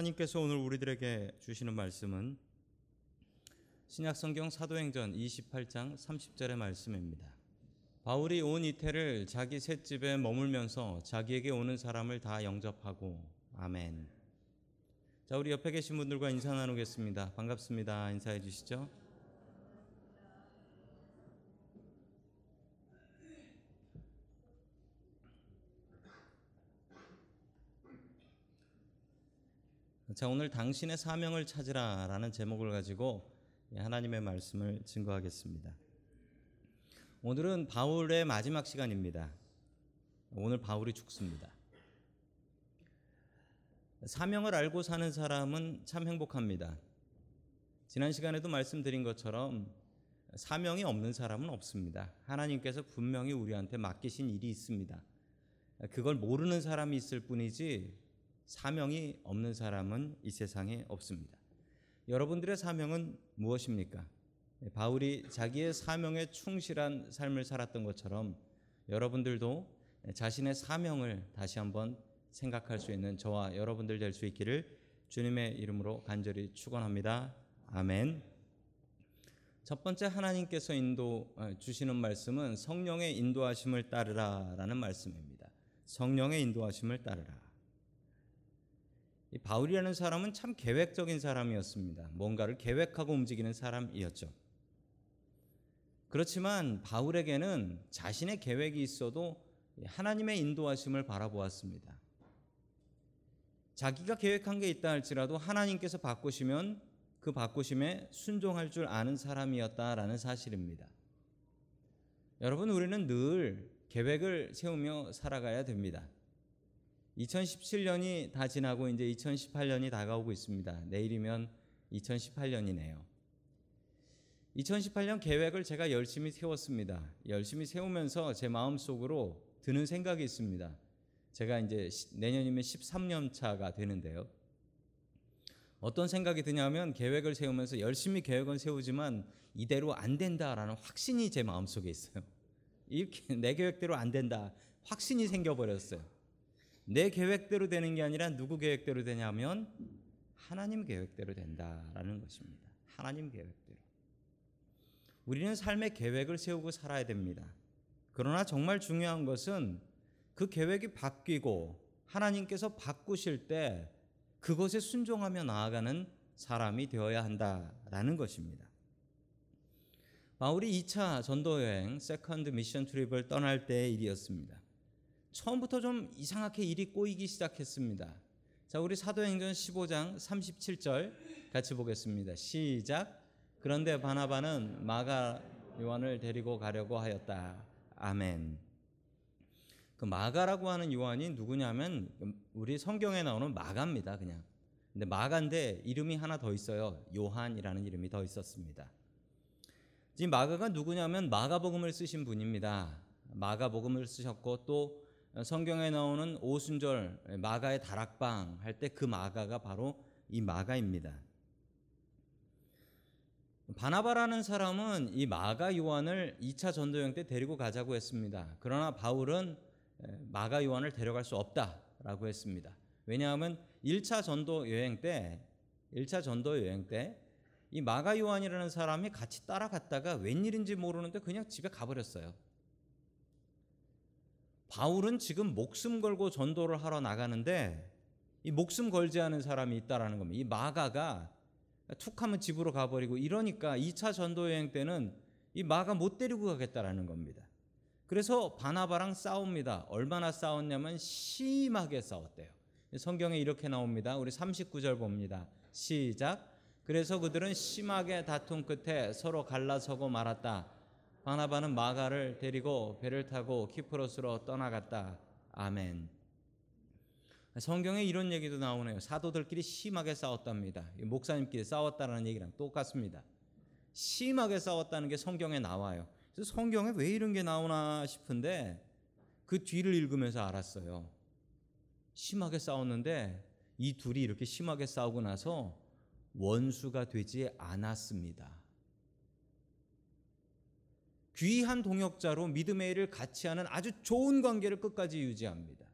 하나님께서 오늘 우리들에게 주시는 말씀은 신약성경 사도행전 28장 30절의 말씀입니다. 바울이 온 이태를 자기 셋집에 머물면서 자기에게 오는 사람을 다 영접하고 아멘. 자, 우리 옆에 계신 분들과 인사 나누겠습니다. 반갑습니다. 인사해 주시죠. 자, 오늘 당신의 사명을 찾으라 라는 제목을 가지고 하나님의 말씀을 증거하겠습니다. 오늘은 바울의 마지막 시간입니다. 오늘 바울이 죽습니다. 사명을 알고 사는 사람은 참 행복합니다. 지난 시간에도 말씀드린 것처럼 사명이 없는 사람은 없습니다. 하나님께서 분명히 우리한테 맡기신 일이 있습니다. 그걸 모르는 사람이 있을 뿐이지 사명이 없는 사람은 이 세상에 없습니다. 여러분들의 사명은 무엇입니까? 바울이 자기의 사명에 충실한 삶을 살았던 것처럼 여러분들도 자신의 사명을 다시 한번 생각할 수 있는 저와 여러분들 될 수 있기를 주님의 이름으로 간절히 축원합니다. 아멘. 첫 번째 하나님께서 인도 주시는 말씀은 성령의 인도하심을 따르라라는 말씀입니다. 성령의 인도하심을 따르라. 이 바울이라는 사람은 참 계획적인 사람이었습니다. 뭔가를 계획하고 움직이는 사람이었죠. 그렇지만 바울에게는 자신의 계획이 있어도 하나님의 인도하심을 바라보았습니다. 자기가 계획한 게 있다 할지라도 하나님께서 바꾸시면 그 바꾸심에 순종할 줄 아는 사람이었다라는 사실입니다. 여러분, 우리는 늘 계획을 세우며 살아가야 됩니다. 2017년이 다 지나고 이제 2018년이 다가오고 있습니다. 내일이면 2018년이네요. 2018년 계획을 제가 열심히 세웠습니다. 열심히 세우면서 제 마음속으로 드는 생각이 있습니다. 제가 이제 내년이면 13년 차가 되는데요. 어떤 생각이 드냐면 계획을 세우면서 열심히 계획은 세우지만 이대로 안 된다라는 확신이 제 마음속에 있어요. 이렇게 내 계획대로 안 된다. 확신이 생겨버렸어요. 내 계획대로 되는 게 아니라 누구 계획대로 되냐면 하나님 계획대로 된다라는 것입니다. 하나님 계획대로. 우리는 삶의 계획을 세우고 살아야 됩니다. 그러나 정말 중요한 것은 그 계획이 바뀌고 하나님께서 바꾸실 때 그것에 순종하며 나아가는 사람이 되어야 한다라는 것입니다. 바울이 2차 전도 여행 second mission trip을 떠날 때의 일이었습니다. 처음부터 좀 이상하게 일이 꼬이기 시작했습니다. 자, 우리 사도행전 15장 37절 같이 보겠습니다. 시작. 그런데 바나바는 마가 요한을 데리고 가려고 하였다. 아멘. 그 마가라고 하는 요한이 누구냐면 우리 성경에 나오는 마가입니다, 그냥. 근데 마가인데 이름이 하나 더 있어요. 요한이라는 이름이 더 있었습니다. 이 마가가 누구냐면 마가복음을 쓰신 분입니다. 마가복음을 쓰셨고 또 성경에 나오는 오순절 마가의 다락방 할 때 그 마가가 바로 이 마가입니다. 바나바라는 사람은 이 마가 요한을 2차 전도여행 때 데리고 가자고 했습니다. 그러나 바울은 마가 요한을 데려갈 수 없다라고 했습니다. 왜냐하면 1차 전도 여행 때 1차 전도 여행 때 이 마가 요한이라는 사람이 같이 따라갔다가 웬일인지 모르는데 그냥 집에 가버렸어요. 바울은 지금 목숨 걸고 전도를 하러 나가는데 이 목숨 걸지 않은 사람이 있다라는 겁니다. 이 마가가 툭 하면 집으로 가버리고 이러니까 2차 전도 여행 때는 이 마가 못 데리고 가겠다라는 겁니다. 그래서 바나바랑 싸웁니다. 얼마나 싸웠냐면 심하게 싸웠대요. 성경에 이렇게 나옵니다. 우리 39절 봅니다. 시작. 그래서 그들은 심하게 다툰 끝에 서로 갈라서고 말았다. 바나바는 마가를 데리고 배를 타고 키프로스로 떠나갔다. 아멘. 성경에 이런 얘기도 나오네요. 사도들끼리 심하게 싸웠답니다. 목사님끼리 싸웠다는 얘기랑 똑같습니다. 심하게 싸웠다는 게 성경에 나와요. 그래서 성경에 왜 이런 게 나오나 싶은데 그 뒤를 읽으면서 알았어요. 심하게 싸웠는데 이 둘이 이렇게 심하게 싸우고 나서 원수가 되지 않았습니다. 귀한 동역자로 믿음의 일을 같이 하는 아주 좋은 관계를 끝까지 유지합니다.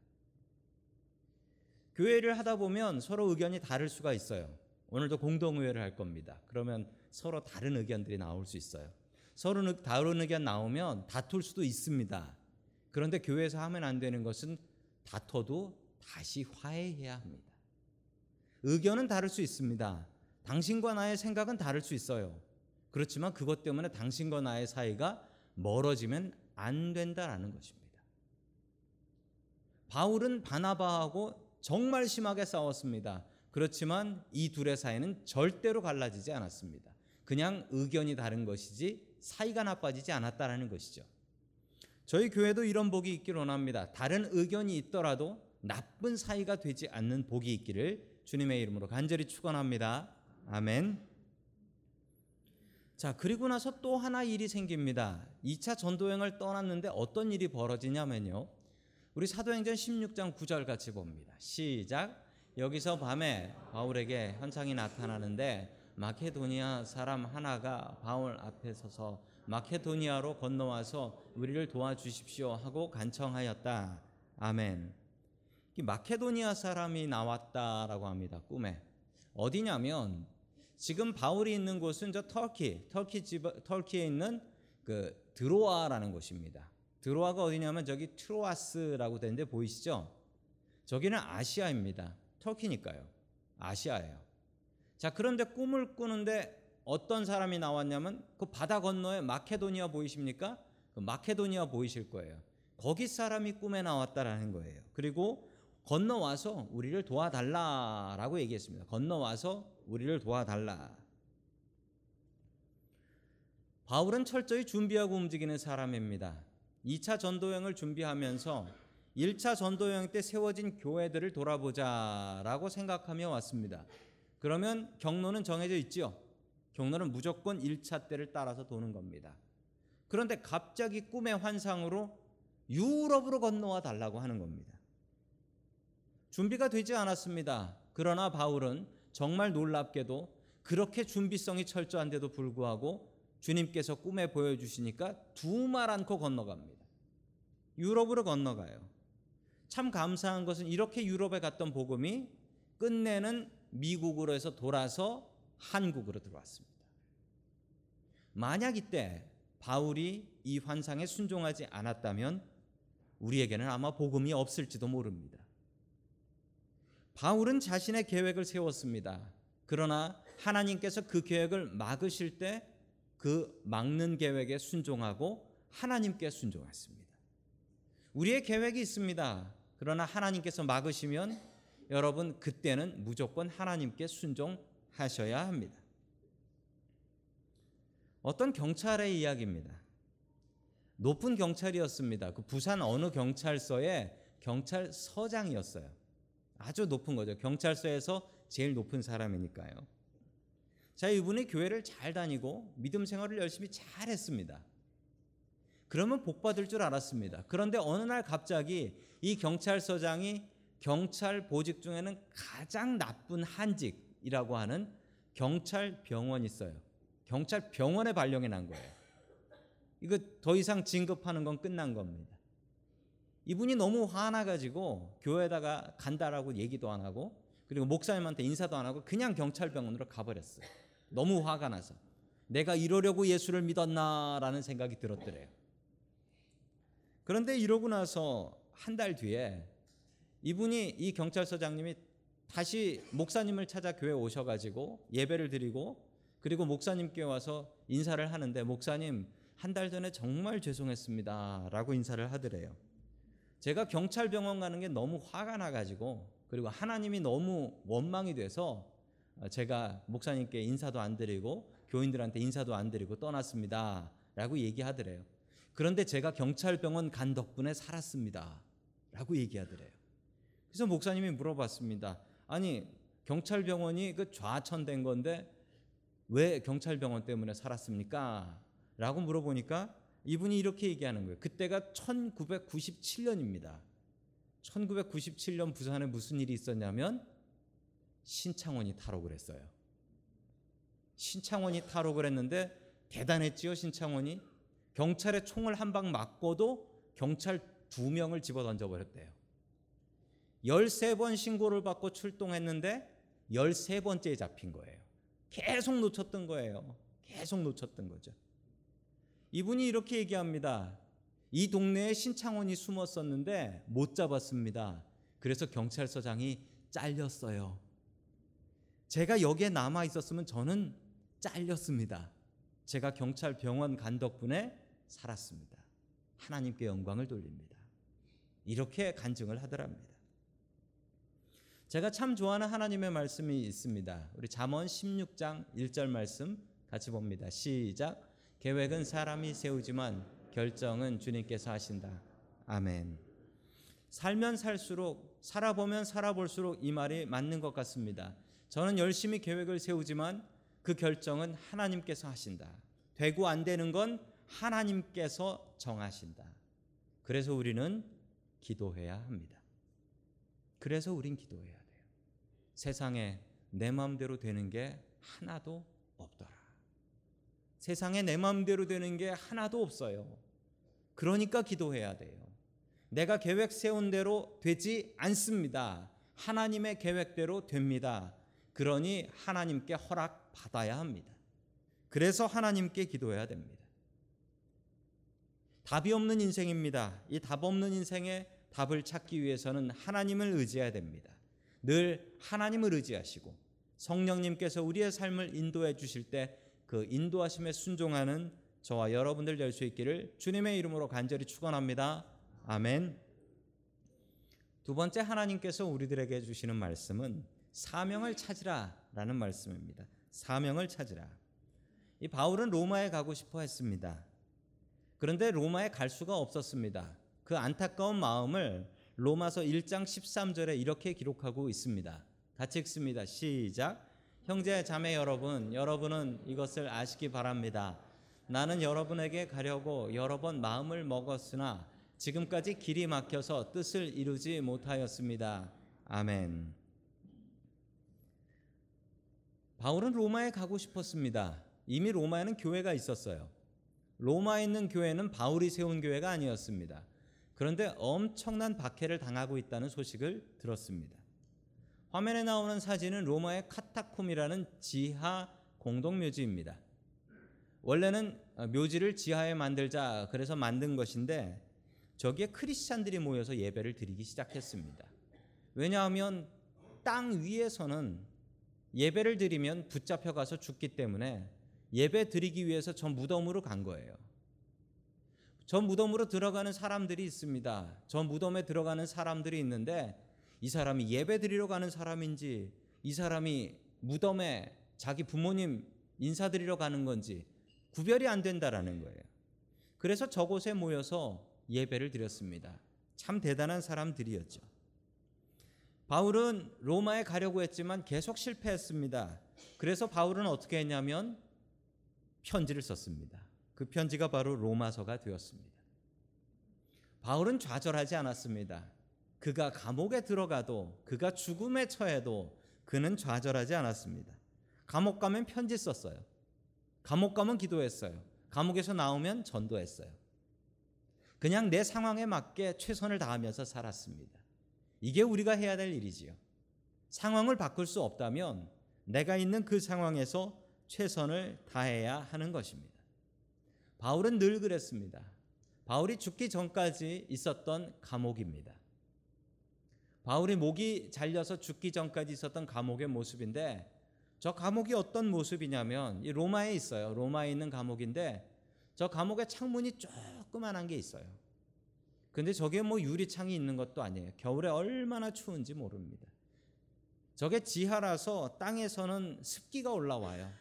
교회를 하다 보면 서로 의견이 다를 수가 있어요. 오늘도 공동의회를 할 겁니다. 그러면 서로 다른 의견들이 나올 수 있어요. 서로 의- 다른 의견 나오면 다툴 수도 있습니다. 그런데 교회에서 하면 안 되는 것은 다퉈도 다시 화해해야 합니다. 의견은 다를 수 있습니다. 당신과 나의 생각은 다를 수 있어요. 그렇지만 그것 때문에 당신과 나의 사이가 멀어지면 안 된다라는 것입니다. 바울은 바나바하고 정말 심하게 싸웠습니다. 그렇지만 이 둘의 사이는 절대로 갈라지지 않았습니다. 그냥 의견이 다른 것이지 사이가 나빠지지 않았다라는 것이죠. 저희 교회도 이런 복이 있기를 원합니다. 다른 의견이 있더라도 나쁜 사이가 되지 않는 복이 있기를 주님의 이름으로 간절히 축원합니다. 아멘. 자, 그리고 나서 또 하나 일이 생깁니다. 2차 전도행을 떠났는데 어떤 일이 벌어지냐면요. 우리 사도행전 16장 9절 같이 봅니다. 시작. 여기서 밤에 바울에게 현상이 나타나는데 마케도니아 사람 하나가 바울 앞에 서서 마케도니아로 건너와서 우리를 도와주십시오 하고 간청하였다. 아멘. 이 마케도니아 사람이 나왔다라고 합니다. 꿈에. 어디냐면 지금 바울이 있는 곳은 저 터키, 터키 집 터키에 있는 그 드로아라는 곳입니다. 드로아가 어디냐면 저기 트로아스라고 되는데 보이시죠? 저기는 아시아입니다. 터키니까요. 아시아예요. 자, 그런데 꿈을 꾸는데 어떤 사람이 나왔냐면 그 바다 건너에 마케도니아 보이십니까? 그 마케도니아 보이실 거예요. 거기 사람이 꿈에 나왔다라는 거예요. 그리고 건너와서 우리를 도와달라라고 얘기했습니다. 건너와서 우리를 도와달라. 바울은 철저히 준비하고 움직이는 사람입니다. 2차 전도여행을 준비하면서 1차 전도여행 때 세워진 교회들을 돌아보자라고 생각하며 왔습니다. 그러면 경로는 정해져 있지요. 경로는 무조건 1차 때를 따라서 도는 겁니다. 그런데 갑자기 꿈의 환상으로 유럽으로 건너와 달라고 하는 겁니다. 준비가 되지 않았습니다. 그러나 바울은 정말 놀랍게도 그렇게 준비성이 철저한데도 불구하고 주님께서 꿈에 보여주시니까 두 말 않고 건너갑니다. 유럽으로 건너가요. 참 감사한 것은 이렇게 유럽에 갔던 복음이 끝내는 미국으로 해서 돌아서 한국으로 들어왔습니다. 만약 이때 바울이 이 환상에 순종하지 않았다면 우리에게는 아마 복음이 없을지도 모릅니다. 바울은 자신의 계획을 세웠습니다. 그러나 하나님께서 그 계획을 막으실 때 그 막는 계획에 순종하고 하나님께 순종했습니다. 우리의 계획이 있습니다. 그러나 하나님께서 막으시면 여러분 그때는 무조건 하나님께 순종하셔야 합니다. 어떤 경찰의 이야기입니다. 높은 경찰이었습니다. 그 부산 어느 경찰서의 경찰서장이었어요. 아주 높은 거죠. 경찰서에서 제일 높은 사람이니까요. 자, 이분이 교회를 잘 다니고 믿음 생활을 열심히 잘 했습니다. 그러면 복 받을 줄 알았습니다. 그런데 어느 날 갑자기 이 경찰서장이 경찰 보직 중에는 가장 나쁜 한직이라고 하는 경찰 병원이 있어요. 경찰 병원에 발령이 난 거예요. 이거 더 이상 진급하는 건 끝난 겁니다. 이분이 너무 화나가지고 교회에다가 간다라고 얘기도 안 하고 그리고 목사님한테 인사도 안 하고 그냥 경찰병원으로 가버렸어요. 너무 화가 나서 내가 이러려고 예수를 믿었나라는 생각이 들었더래요. 그런데 이러고 나서 한 달 뒤에 이분이 이 경찰서장님이 다시 목사님을 찾아 교회 오셔가지고 예배를 드리고 그리고 목사님께 와서 인사를 하는데 목사님 한 달 전에 정말 죄송했습니다라고 인사를 하더래요. 제가 경찰병원 가는 게 너무 화가 나가지고 그리고 하나님이 너무 원망이 돼서 제가 목사님께 인사도 안 드리고 교인들한테 인사도 안 드리고 떠났습니다 라고 얘기하더래요. 그런데 제가 경찰병원 간 덕분에 살았습니다 라고 얘기하더래요. 그래서 목사님이 물어봤습니다. 아니 경찰병원이 그 좌천된 건데 왜 경찰병원 때문에 살았습니까? 라고 물어보니까 이분이 이렇게 얘기하는 거예요. 그때가 1997년입니다. 1997년 부산에 무슨 일이 있었냐면 신창원이 탈옥을 했어요. 신창원이 탈옥을 했는데 대단했지요, 신창원이. 경찰에 총을 한 방 맞고도 경찰 두 명을 집어 던져 버렸대요. 13번 신고를 받고 출동했는데 13번째에 잡힌 거예요. 계속 놓쳤던 거예요. 계속 놓쳤던 거죠. 이분이 이렇게 얘기합니다. 이 동네에 신창원이 숨었었는데 못 잡았습니다. 그래서 경찰서장이 잘렸어요. 제가 여기에 남아 있었으면 저는 잘렸습니다. 제가 경찰 병원 간 덕분에 살았습니다. 하나님께 영광을 돌립니다. 이렇게 간증을 하더랍니다. 제가 참 좋아하는 하나님의 말씀이 있습니다. 우리 잠언 16장 1절 말씀 같이 봅니다. 시작. 계획은 사람이 세우지만 결정은 주님께서 하신다. 아멘. 살면 살수록 살아보면 살아볼수록 이 말이 맞는 것 같습니다. 저는 열심히 계획을 세우지만 그 결정은 하나님께서 하신다. 되고 안 되는 건 하나님께서 정하신다. 그래서 우리는 기도해야 합니다. 그래서 우린 기도해야 돼요. 세상에 내 마음대로 되는 게 하나도 없더라. 세상에 내 마음대로 되는 게 하나도 없어요. 그러니까 기도해야 돼요. 내가 계획 세운 대로 되지 않습니다. 하나님의 계획대로 됩니다. 그러니 하나님께 허락 받아야 합니다. 그래서 하나님께 기도해야 됩니다. 답이 없는 인생입니다. 이 답 없는 인생에 답을 찾기 위해서는 하나님을 의지해야 됩니다. 늘 하나님을 의지하시고 성령님께서 우리의 삶을 인도해 주실 때 그 인도하심에 순종하는 저와 여러분들 될 수 있기를 주님의 이름으로 간절히 축원합니다. 아멘. 두 번째 하나님께서 우리들에게 주시는 말씀은 사명을 찾으라라는 말씀입니다. 사명을 찾으라. 이 바울은 로마에 가고 싶어 했습니다. 그런데 로마에 갈 수가 없었습니다. 그 안타까운 마음을 로마서 1장 13절에 이렇게 기록하고 있습니다. 같이 읽습니다. 시작. 형제 자매 여러분, 여러분은 이것을 아시기 바랍니다. 나는 여러분에게 가려고 여러 번 마음을 먹었으나 지금까지 길이 막혀서 뜻을 이루지 못하였습니다. 아멘. 바울은 로마에 가고 싶었습니다. 이미 로마에는 교회가 있었어요. 로마에 있는 교회는 바울이 세운 교회가 아니었습니다. 그런데 엄청난 박해를 당하고 있다는 소식을 들었습니다. 화면에 나오는 사진은 로마의 카타콤이라는 지하 공동묘지입니다. 원래는 묘지를 지하에 만들자 그래서 만든 것인데 저기에 크리스찬들이 모여서 예배를 드리기 시작했습니다. 왜냐하면 땅 위에서는 예배를 드리면 붙잡혀 가서 죽기 때문에 예배 드리기 위해서 저 무덤으로 간 거예요. 저 무덤으로 들어가는 사람들이 있습니다. 저 무덤에 들어가는 사람들이 있는데 이 사람이 예배 드리러 가는 사람인지 이 사람이 무덤에 자기 부모님 인사드리러 가는 건지 구별이 안 된다라는 거예요. 그래서 저곳에 모여서 예배를 드렸습니다. 참 대단한 사람들이었죠. 바울은 로마에 가려고 했지만 계속 실패했습니다. 그래서 바울은 어떻게 했냐면 편지를 썼습니다. 그 편지가 바로 로마서가 되었습니다. 바울은 좌절하지 않았습니다. 그가 감옥에 들어가도 그가 죽음에 처해도 그는 좌절하지 않았습니다. 감옥 가면 편지 썼어요. 감옥 가면 기도했어요. 감옥에서 나오면 전도했어요. 그냥 내 상황에 맞게 최선을 다하면서 살았습니다. 이게 우리가 해야 될 일이지요. 상황을 바꿀 수 없다면 내가 있는 그 상황에서 최선을 다해야 하는 것입니다. 바울은 늘 그랬습니다. 바울이 죽기 전까지 있었던 감옥입니다. 바울이 목이 잘려서 죽기 전까지 있었던 감옥의 모습인데 저 감옥이 어떤 모습이냐면 이 로마에 있어요. 로마에 있는 감옥인데 저 감옥에 창문이 조그만한 게 있어요. 근데 저게 뭐 유리창이 있는 것도 아니에요. 겨울에 얼마나 추운지 모릅니다. 저게 지하라서 땅에서는 습기가 올라와요.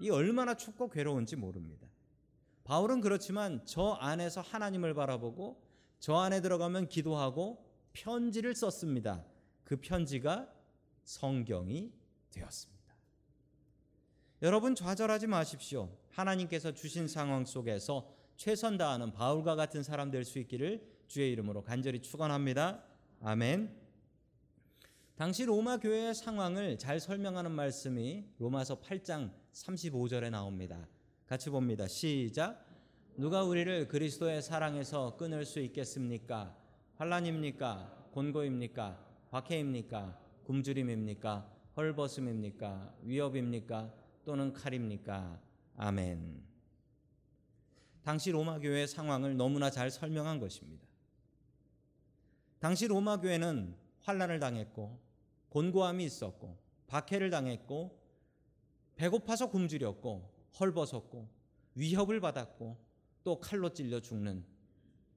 이 얼마나 춥고 괴로운지 모릅니다. 바울은 그렇지만 저 안에서 하나님을 바라보고 저 안에 들어가면 기도하고 편지를 썼습니다. 그 편지가 성경이 되었습니다. 여러분 좌절하지 마십시오. 하나님께서 주신 상황 속에서 최선 다하는 바울과 같은 사람 될 수 있기를 주의 이름으로 간절히 축원합니다. 아멘. 당시 로마 교회의 상황을 잘 설명하는 말씀이 로마서 8장 35절에 나옵니다. 같이 봅니다. 시작. 누가 우리를 그리스도의 사랑에서 끊을 수 있겠습니까? 환란입니까? 곤고입니까? 박해입니까? 굶주림입니까? 헐벗음입니까? 위협입니까? 또는 칼입니까? 아멘. 당시 로마 교회의 상황을 너무나 잘 설명한 것입니다. 당시 로마 교회는 환란을 당했고 곤고함이 있었고 박해를 당했고 배고파서 굶주렸고 헐벗었고 위협을 받았고 또 칼로 찔려 죽는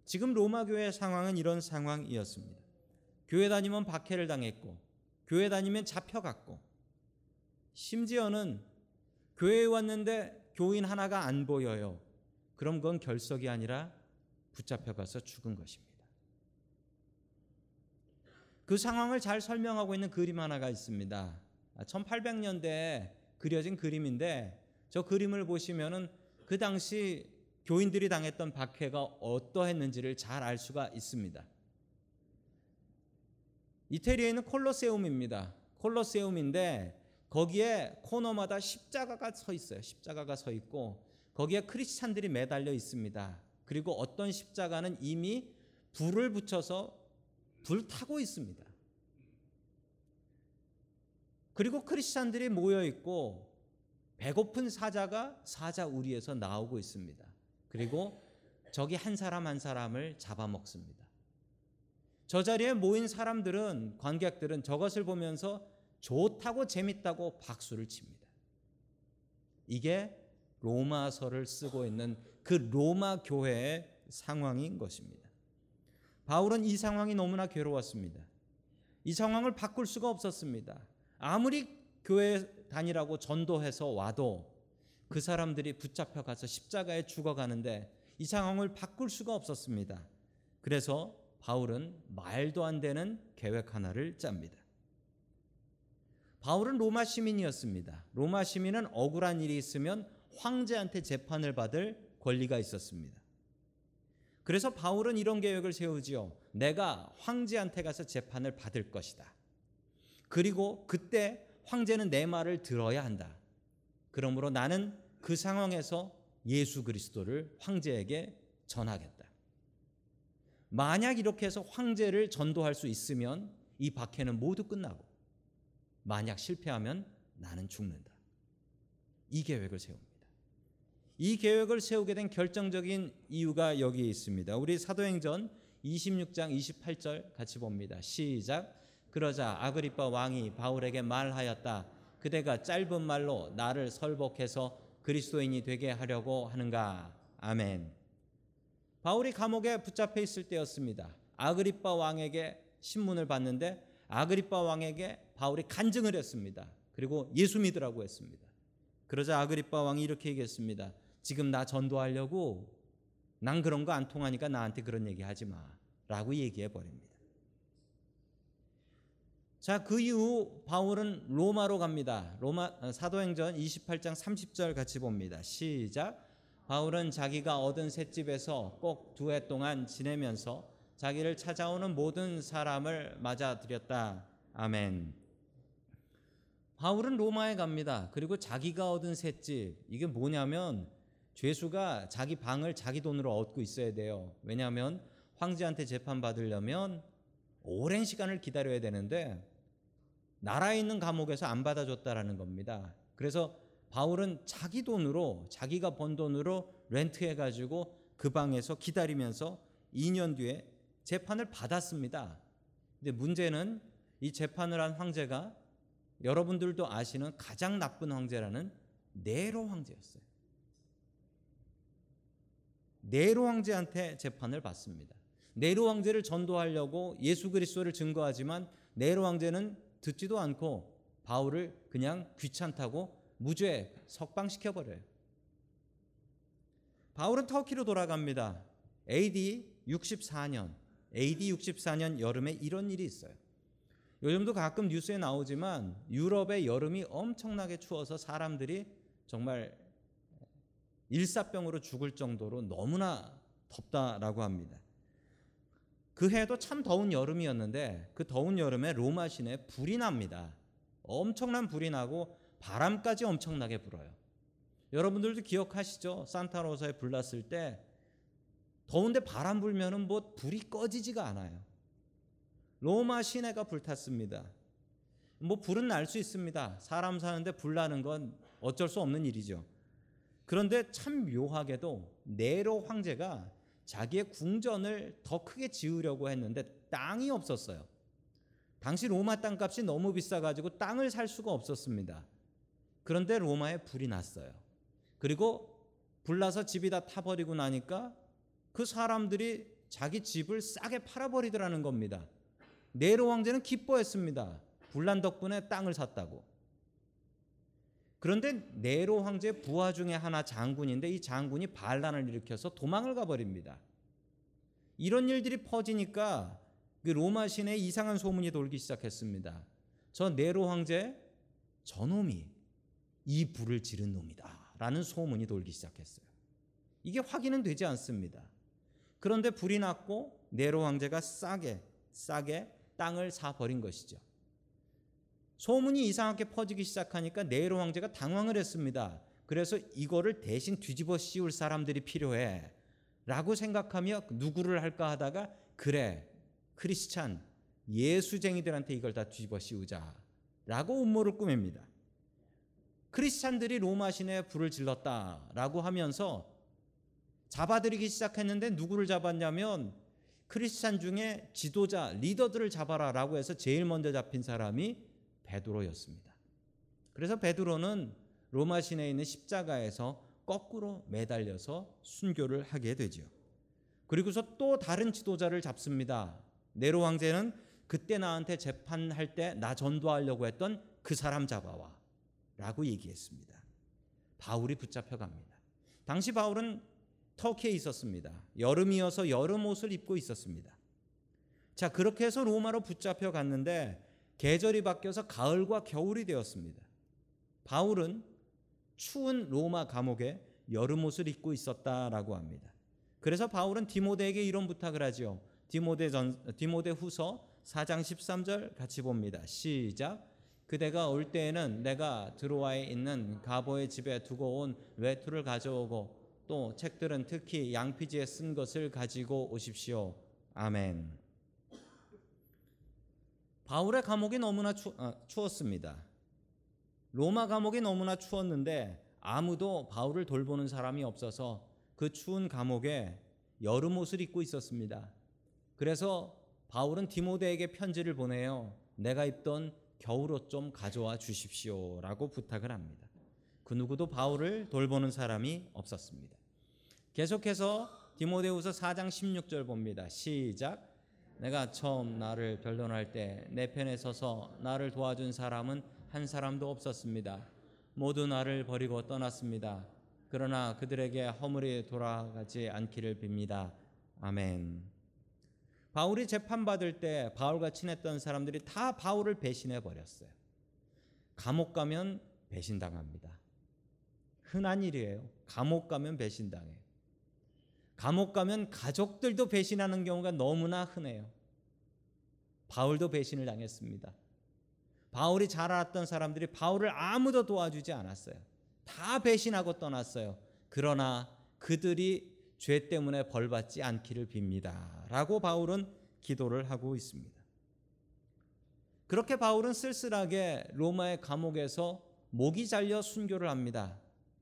지금 로마 교회의 상황은 이런 상황이었습니다. 교회 다니면 박해를 당했고 교회 다니면 잡혀갔고 심지어는 교회에 왔는데 교인 하나가 안 보여요. 그럼 그건 결석이 아니라 붙잡혀가서 죽은 것입니다. 그 상황을 잘 설명하고 있는 그림 하나가 있습니다. 1800년대에 그려진 그림인데 저 그림을 보시면은 그 당시 교인들이 당했던 박해가 어떠했는지를 잘 알 수가 있습니다. 이태리에 있는 콜로세움입니다. 콜로세움인데 거기에 코너마다 십자가가 서 있어요. 십자가가 서 있고 거기에 크리스찬들이 매달려 있습니다. 그리고 어떤 십자가는 이미 불을 붙여서 불 타고 있습니다. 그리고 크리스찬들이 모여 있고 배고픈 사자가 사자 우리에서 나오고 있습니다. 그리고 저기 한 사람 한 사람을 잡아먹습니다. 저 자리에 모인 사람들은 관객들은 저것을 보면서 좋다고 재밌다고 박수를 칩니다. 이게 로마서를 쓰고 있는 그 로마 교회의 상황인 것입니다. 바울은 이 상황이 너무나 괴로웠습니다. 이 상황을 바꿀 수가 없었습니다. 아무리 교회 다니라고 전도해서 와도 그 사람들이 붙잡혀 가서 십자가에 죽어가는데 이 상황을 바꿀 수가 없었습니다. 그래서 바울은 말도 안 되는 계획 하나를 짭니다. 바울은 로마 시민이었습니다. 로마 시민은 억울한 일이 있으면 황제한테 재판을 받을 권리가 있었습니다. 그래서 바울은 이런 계획을 세우지요. 내가 황제한테 가서 재판을 받을 것이다. 그리고 그때 황제는 내 말을 들어야 한다. 그러므로 나는 그 상황에서 예수 그리스도를 황제에게 전하겠다. 만약 이렇게 해서 황제를 전도할 수 있으면 이 박해는 모두 끝나고 만약 실패하면 나는 죽는다. 이 계획을 세웁니다. 이 계획을 세우게 된 결정적인 이유가 여기에 있습니다. 우리 사도행전 26장 28절 같이 봅니다. 시작. 그러자 아그리파 왕이 바울에게 말하였다. 그대가 짧은 말로 나를 설복해서 그리스도인이 되게 하려고 하는가? 아멘. 바울이 감옥에 붙잡혀 있을 때였습니다. 아그리파 왕에게 신문을 받는데 아그리파 왕에게 바울이 간증을 했습니다. 그리고 예수 믿으라고 했습니다. 그러자 아그리파 왕이 이렇게 얘기했습니다. 지금 나 전도하려고 난 그런 거 안 통하니까 나한테 그런 얘기 하지 마. 라고 얘기해 버립니다. 자, 그 이후 바울은 로마로 갑니다. 로마 어, 사도행전 28장 30절 같이 봅니다. 시작. 바울은 자기가 얻은 셋집에서 꼭 두 해 동안 지내면서 자기를 찾아오는 모든 사람을 맞아들였다. 아멘. 바울은 로마에 갑니다. 그리고 자기가 얻은 셋집 이게 뭐냐면 죄수가 자기 방을 자기 돈으로 얻고 있어야 돼요. 왜냐하면 황제한테 재판 받으려면 오랜 시간을 기다려야 되는데 나라에 있는 감옥에서 안 받아줬다라는 겁니다. 그래서 바울은 자기 돈으로 자기가 번 돈으로 렌트해 가지고 그 방에서 기다리면서 2년 뒤에 재판을 받았습니다. 근데 문제는 이 재판을 한 황제가 여러분들도 아시는 가장 나쁜 황제라는 네로 황제였어요. 네로 황제한테 재판을 받습니다. 네로 황제를 전도하려고 예수 그리스도를 증거하지만 네로 황제는 듣지도 않고 바울을 그냥 귀찮다고 무죄 석방시켜 버려요. 바울은 터키로 돌아갑니다. AD 64년, AD 64년 여름에 이런 일이 있어요. 요즘도 가끔 뉴스에 나오지만 유럽의 여름이 엄청나게 추워서 사람들이 정말 일사병으로 죽을 정도로 너무나 덥다라고 합니다. 그 해도 참 더운 여름이었는데 그 더운 여름에 로마 시내 불이 납니다. 엄청난 불이 나고 바람까지 엄청나게 불어요. 여러분들도 기억하시죠? 산타로사에 불 났을 때 더운데 바람 불면은 뭐 불이 꺼지지가 않아요. 로마 시내가 불탔습니다. 뭐 불은 날 수 있습니다. 사람 사는데 불 나는 건 어쩔 수 없는 일이죠. 그런데 참 묘하게도 네로 황제가 자기의 궁전을 더 크게 지으려고 했는데 땅이 없었어요. 당시 로마 땅값이 너무 비싸가지고 땅을 살 수가 없었습니다. 그런데 로마에 불이 났어요. 그리고 불나서 집이 다 타버리고 나니까 그 사람들이 자기 집을 싸게 팔아버리더라는 겁니다. 네로 황제는 기뻐했습니다. 불난 덕분에 땅을 샀다고. 그런데 네로 황제 부하 중에 하나 장군인데 이 장군이 반란을 일으켜서 도망을 가버립니다. 이런 일들이 퍼지니까 그 로마 시내에 이상한 소문이 돌기 시작했습니다. 저 네로 황제 저놈이 이 불을 지른 놈이다. 라는 소문이 돌기 시작했어요. 이게 확인은 되지 않습니다. 그런데 불이 났고 네로 황제가 싸게 싸게 땅을 사 버린 것이죠. 소문이 이상하게 퍼지기 시작하니까 네로 황제가 당황을 했습니다. 그래서 이거를 대신 뒤집어 씌울 사람들이 필요해. 라고 생각하며 누구를 할까 하다가 그래 크리스찬 예수쟁이들한테 이걸 다 뒤집어 씌우자. 라고 음모를 꾸밉니다. 크리스찬들이 로마 시내에 불을 질렀다 라고 하면서 잡아들이기 시작했는데 누구를 잡았냐면 크리스찬 중에 지도자 리더들을 잡아라 라고 해서 제일 먼저 잡힌 사람이 베드로였습니다. 그래서 베드로는 로마 시내에 있는 십자가에서 거꾸로 매달려서 순교를 하게 되지요. 그리고서 또 다른 지도자를 잡습니다. 네로 황제는 그때 나한테 재판할 때 나 전도하려고 했던 그 사람 잡아와 라고 얘기했습니다. 바울이 붙잡혀 갑니다. 당시 바울은 터키에 있었습니다. 여름이어서 여름 옷을 입고 있었습니다. 자, 그렇게 해서 로마로 붙잡혀 갔는데 계절이 바뀌어서 가을과 겨울이 되었습니다. 바울은 추운 로마 감옥에 여름 옷을 입고 있었다라고 합니다. 그래서 바울은 디모데에게 이런 부탁을 하지요. 디모데 전 디모데 후서 4장 13절 같이 봅니다. 시작. 그대가 올 때에는 내가 드로아에 있는 가보의 집에 두고 온 외투를 가져오고 또 책들은 특히 양피지에 쓴 것을 가지고 오십시오. 아멘. 바울의 감옥이 너무나 추, 아, 추웠습니다. 로마 감옥이 너무나 추웠는데 아무도 바울을 돌보는 사람이 없어서 그 추운 감옥에 여름 옷을 입고 있었습니다. 그래서 바울은 디모데에게 편지를 보내요. 내가 입던 겨울 옷 좀 가져와 주십시오라고 부탁을 합니다. 그 누구도 바울을 돌보는 사람이 없었습니다. 계속해서 디모데후서 4장 16절 봅니다. 시작. 내가 처음 나를 변론할 때 내 편에 서서 나를 도와준 사람은 한 사람도 없었습니다. 모두 나를 버리고 떠났습니다. 그러나 그들에게 허물이 돌아가지 않기를 빕니다. 아멘. 바울이 재판받을 때 바울과 친했던 사람들이 다 바울을 배신해 버렸어요. 감옥 가면 배신당합니다. 흔한 일이에요. 감옥 가면 배신당해요. 감옥 가면 가족들도 배신하는 경우가 너무나 흔해요. 바울도 배신을 당했습니다. 바울이 잘 알았던 사람들이 바울을 아무도 도와주지 않았어요. 다 배신하고 떠났어요. 그러나 그들이 죄 때문에 벌 받지 않기를 빕니다. 라고 바울은 기도를 하고 있습니다. 그렇게 바울은 쓸쓸하게 로마의 감옥에서 목이 잘려 순교를 합니다.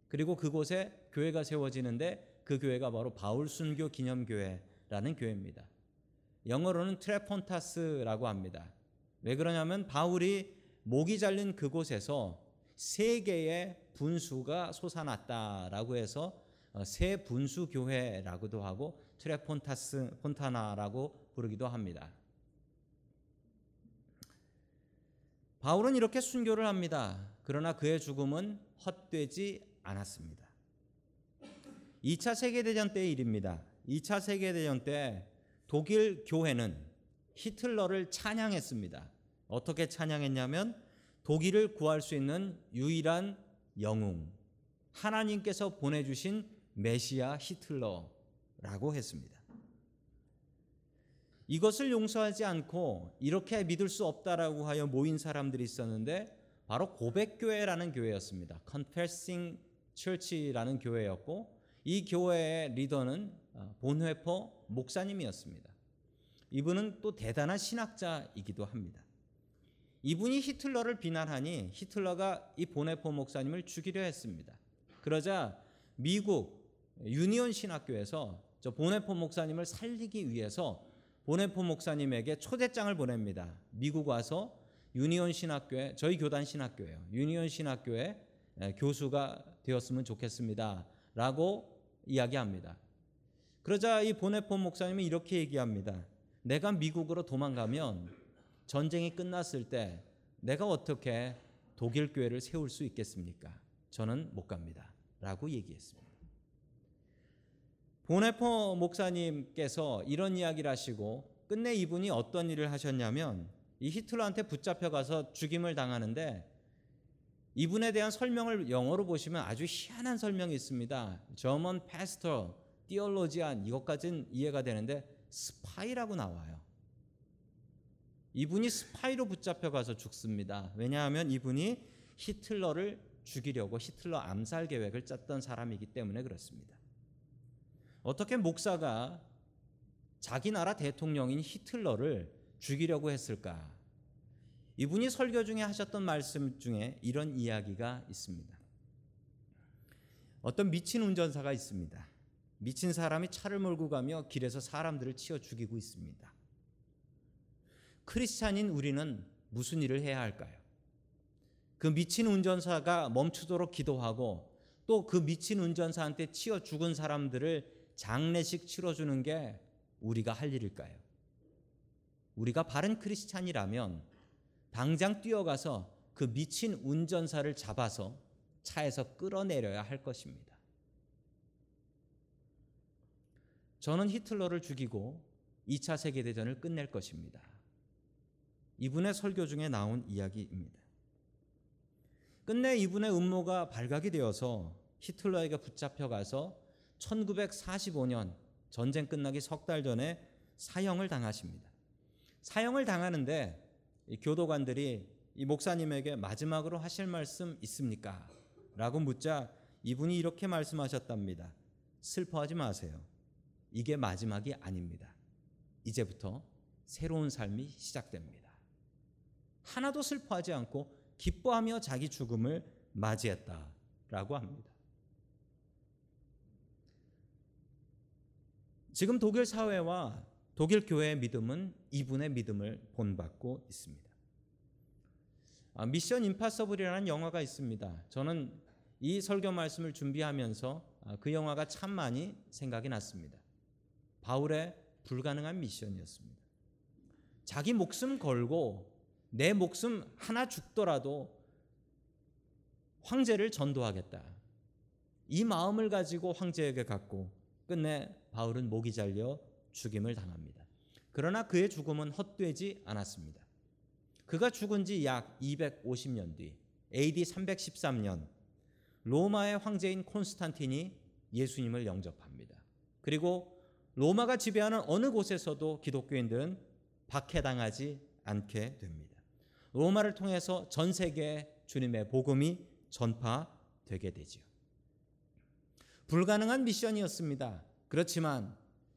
그리고 그곳에 교회가 세워지는데 그 교회가 바로 바울 순교 기념교회라는 교회입니다. 영어로는 트레폰타스라고 합니다. 왜 그러냐면 바울이 목이 잘린 그곳에서 세 개의 분수가 솟아났다라고 해서 어, 세 분수 교회라고도 하고 트레폰타스 폰타나라고 부르기도 합니다. 바울은 이렇게 순교를 합니다. 그러나 그의 죽음은 헛되지 않았습니다. 2차 세계대전 때의 일입니다. 2차 세계대전 때 독일 교회는 히틀러를 찬양했습니다. 어떻게 찬양했냐면 독일을 구할 수 있는 유일한 영웅, 하나님께서 보내주신 메시아 히틀러라고 했습니다. 이것을 용서하지 않고 이렇게 믿을 수 없다라고 하여 모인 사람들이 있었는데 바로 고백교회라는 교회였습니다. Confessing Church라는 교회였고 이 교회의 리더는 어, 본회포 목사님이었습니다. 이분은 또 대단한 신학자이기도 합니다. 이분이 히틀러를 비난하니 히틀러가 이 보네포 목사님을 죽이려 했습니다. 그러자 미국 유니온 신학교에서 저 보네포 목사님을 살리기 위해서 보네포 목사님에게 초대장을 보냅니다. 미국 와서 유니온 신학교에 저희 교단 신학교예요. 유니온 신학교에 교수가 되었으면 좋겠습니다 라고 이야기합니다. 그러자 이 보네포 목사님은 이렇게 얘기합니다. 내가 미국으로 도망가면 전쟁이 끝났을 때 내가 어떻게 독일 교회를 세울 수 있겠습니까? 저는 못 갑니다. 라고 얘기했습니다. 보네포 목사님께서 이런 이야기를 하시고 끝내 이분이 어떤 일을 하셨냐면 이 히틀러한테 붙잡혀 가서 죽임을 당하는데 이분에 대한 설명을 영어로 보시면 아주 희한한 설명이 있습니다. German pastor, theologian 이것까지는 이해가 되는데 스파이라고 나와요. 이분이 스파이로 붙잡혀 가서 죽습니다. 왜냐하면 이분이 히틀러를 죽이려고 히틀러 암살 계획을 짰던 사람이기 때문에 그렇습니다. 어떻게 목사가 자기 나라 대통령인 히틀러를 죽이려고 했을까? 이분이 설교 중에 하셨던 말씀 중에 이런 이야기가 있습니다. 어떤 미친 운전사가 있습니다. 미친 사람이 차를 몰고 가며 길에서 사람들을 치어 죽이고 있습니다. 크리스찬인 우리는 무슨 일을 해야 할까요? 그 미친 운전사가 멈추도록 기도하고 또 그 미친 운전사한테 치어 죽은 사람들을 장례식 치러주는 게 우리가 할 일일까요? 우리가 바른 크리스찬이라면 당장 뛰어가서 그 미친 운전사를 잡아서 차에서 끌어내려야 할 것입니다. 저는 히틀러를 죽이고 2차 세계대전을 끝낼 것입니다. 이분의 설교 중에 나온 이야기입니다. 끝내 이분의 음모가 발각이 되어서 히틀러에게 붙잡혀 가서 1945년 전쟁 끝나기 석 달 전에 사형을 당하십니다. 사형을 당하는데 교도관들이 이 목사님에게 마지막으로 하실 말씀 있습니까? 라고 묻자 이분이 이렇게 말씀하셨답니다. 슬퍼하지 마세요. 이게 마지막이 아닙니다. 이제부터 새로운 삶이 시작됩니다. 하나도 슬퍼하지 않고 기뻐하며 자기 죽음을 맞이했다라고 합니다. 지금 독일 사회와 독일 교회의 믿음은 이분의 믿음을 본받고 있습니다. 아, 미션 임파서블이라는 영화가 있습니다. 저는 이 설교 말씀을 준비하면서 아, 그 영화가 참 많이 생각이 났습니다. 바울의 불가능한 미션이었습니다. 자기 목숨 걸고 내 목숨 하나 죽더라도 황제를 전도하겠다. 이 마음을 가지고 황제에게 갔고 끝내 바울은 목이 잘려 죽임을 당합니다. 그러나 그의 죽음은 헛되지 않았습니다. 그가 죽은 지 약 250년 뒤 AD 313년 로마의 황제인 콘스탄틴이 예수님을 영접합니다. 그리고 로마가 지배하는 어느 곳에서도 기독교인들은 박해당하지 않게 됩니다. 로마를 통해서 전 세계에 주님의 복음이 전파되게 되지요. 불가능한 미션이었습니다. 그렇지만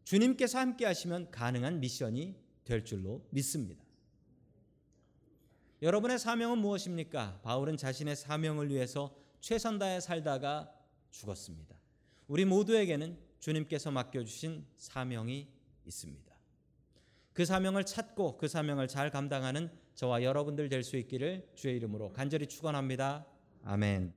주님께서 함께 하시면 가능한 미션이 될 줄로 믿습니다. 여러분의 사명은 무엇입니까? 바울은 자신의 사명을 위해서 최선 다해 살다가 죽었습니다. 우리 모두에게는 주님께서 맡겨주신 사명이 있습니다. 그 사명을 찾고 그 사명을 잘 감당하는 저와 여러분들 될 수 있기를 주의 이름으로 간절히 축원합니다. 아멘.